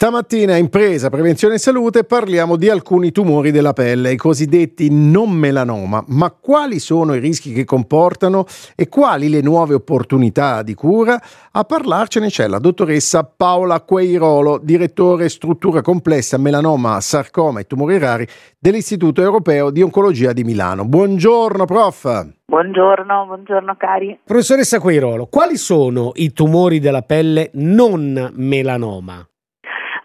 Stamattina in presa prevenzione e salute parliamo di alcuni tumori della pelle, i cosiddetti non melanoma, ma quali sono i rischi che comportano e quali le nuove opportunità di cura? A parlarcene c'è la dottoressa Paola Queirolo, direttore struttura complessa melanoma, sarcoma e tumori rari dell'Istituto Europeo di Oncologia di Milano. Buongiorno prof. Buongiorno, buongiorno cari. Professoressa Queirolo, quali sono i tumori della pelle non melanoma?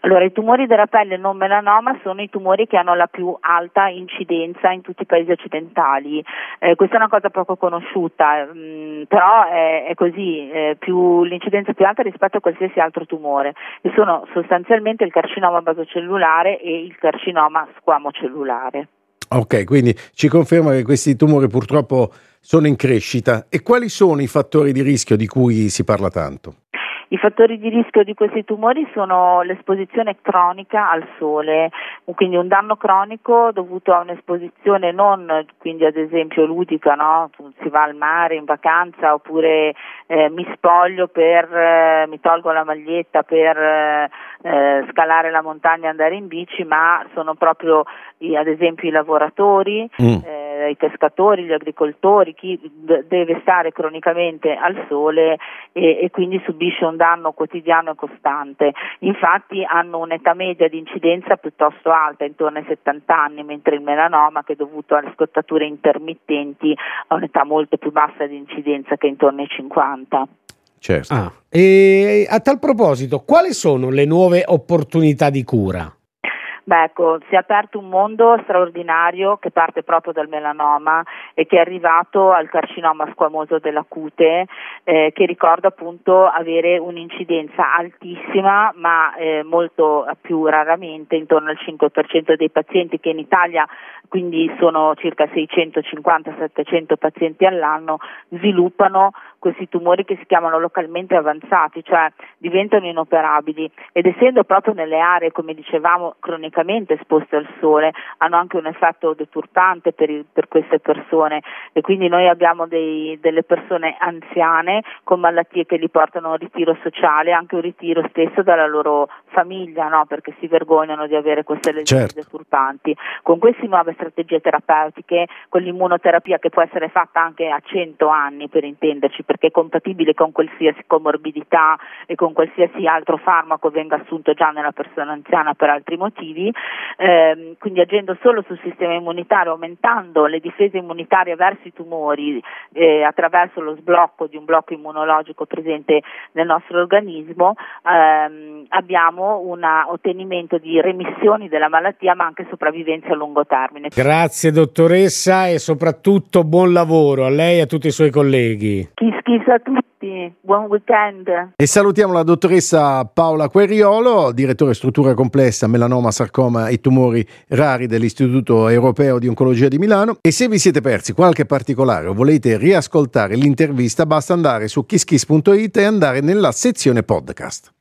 Allora, i tumori della pelle non melanoma sono i tumori che hanno la più alta incidenza in tutti i paesi occidentali. Eh, questa è una cosa poco conosciuta, mh, mm, però è, è così, eh, più, l'incidenza più alta rispetto a qualsiasi altro tumore e sono sostanzialmente il carcinoma basocellulare e il carcinoma squamocellulare. Ok, quindi ci conferma che questi tumori purtroppo sono in crescita. E quali sono i fattori di rischio di cui si parla tanto? I fattori di rischio di questi tumori sono l'esposizione cronica al sole, quindi un danno cronico dovuto a un'esposizione non quindi ad esempio ludica, no? si va al mare in vacanza oppure eh, mi spoglio per, eh, mi tolgo la maglietta per eh, eh scalare la montagna e andare in bici, ma sono proprio ad esempio i lavoratori. Mm eh, i pescatori, gli agricoltori, chi deve stare cronicamente al sole e, e, quindi subisce un danno quotidiano e costante. Infatti hanno un'età media di incidenza piuttosto alta, intorno ai 70 anni, mentre il melanoma, che è dovuto alle scottature intermittenti, ha un'età molto più bassa di incidenza che è intorno ai 50. Certo. Ah, e a tal proposito, quali sono le nuove opportunità di cura? Beh, ecco, si è aperto un mondo straordinario che parte proprio dal melanoma e che è arrivato al carcinoma squamoso della cute, eh, che ricordo appunto avere un'incidenza altissima, ma eh, molto più raramente, intorno al 5% dei pazienti che in Italia, quindi sono circa 650-700 pazienti all'anno, sviluppano questi tumori che si chiamano localmente avanzati, cioè diventano inoperabili ed essendo proprio nelle aree, come dicevamo, cronicamente esposte al sole, hanno anche un effetto deturpante per, il, per queste persone e quindi noi abbiamo dei, delle persone anziane con malattie che li portano a un ritiro sociale, anche un ritiro stesso dalla loro famiglia, no? perché si vergognano di avere queste lesioni certo. deturpanti. Con queste nuove strategie terapeutiche, con l'immunoterapia che può essere fatta anche a 100 anni per intenderci, perché è compatibile con qualsiasi comorbidità e con qualsiasi altro farmaco venga assunto già nella persona anziana per altri motivi, ehm, quindi agendo solo sul sistema immunitario, aumentando le difese immunitarie verso i tumori eh, attraverso lo sblocco di un blocco immunologico presente nel nostro organismo, ehm, abbiamo un ottenimento di remissioni della malattia ma anche sopravvivenza a lungo termine. Grazie dottoressa e soprattutto buon lavoro a lei e a tutti i suoi colleghi. Chi Kiss a tutti, buon weekend. E salutiamo la dottoressa Paola Queriolo, direttore struttura complessa, melanoma, sarcoma e tumori rari dell'Istituto Europeo di Oncologia di Milano. E se vi siete persi qualche particolare o volete riascoltare l'intervista, basta andare su kisskiss.it e andare nella sezione podcast.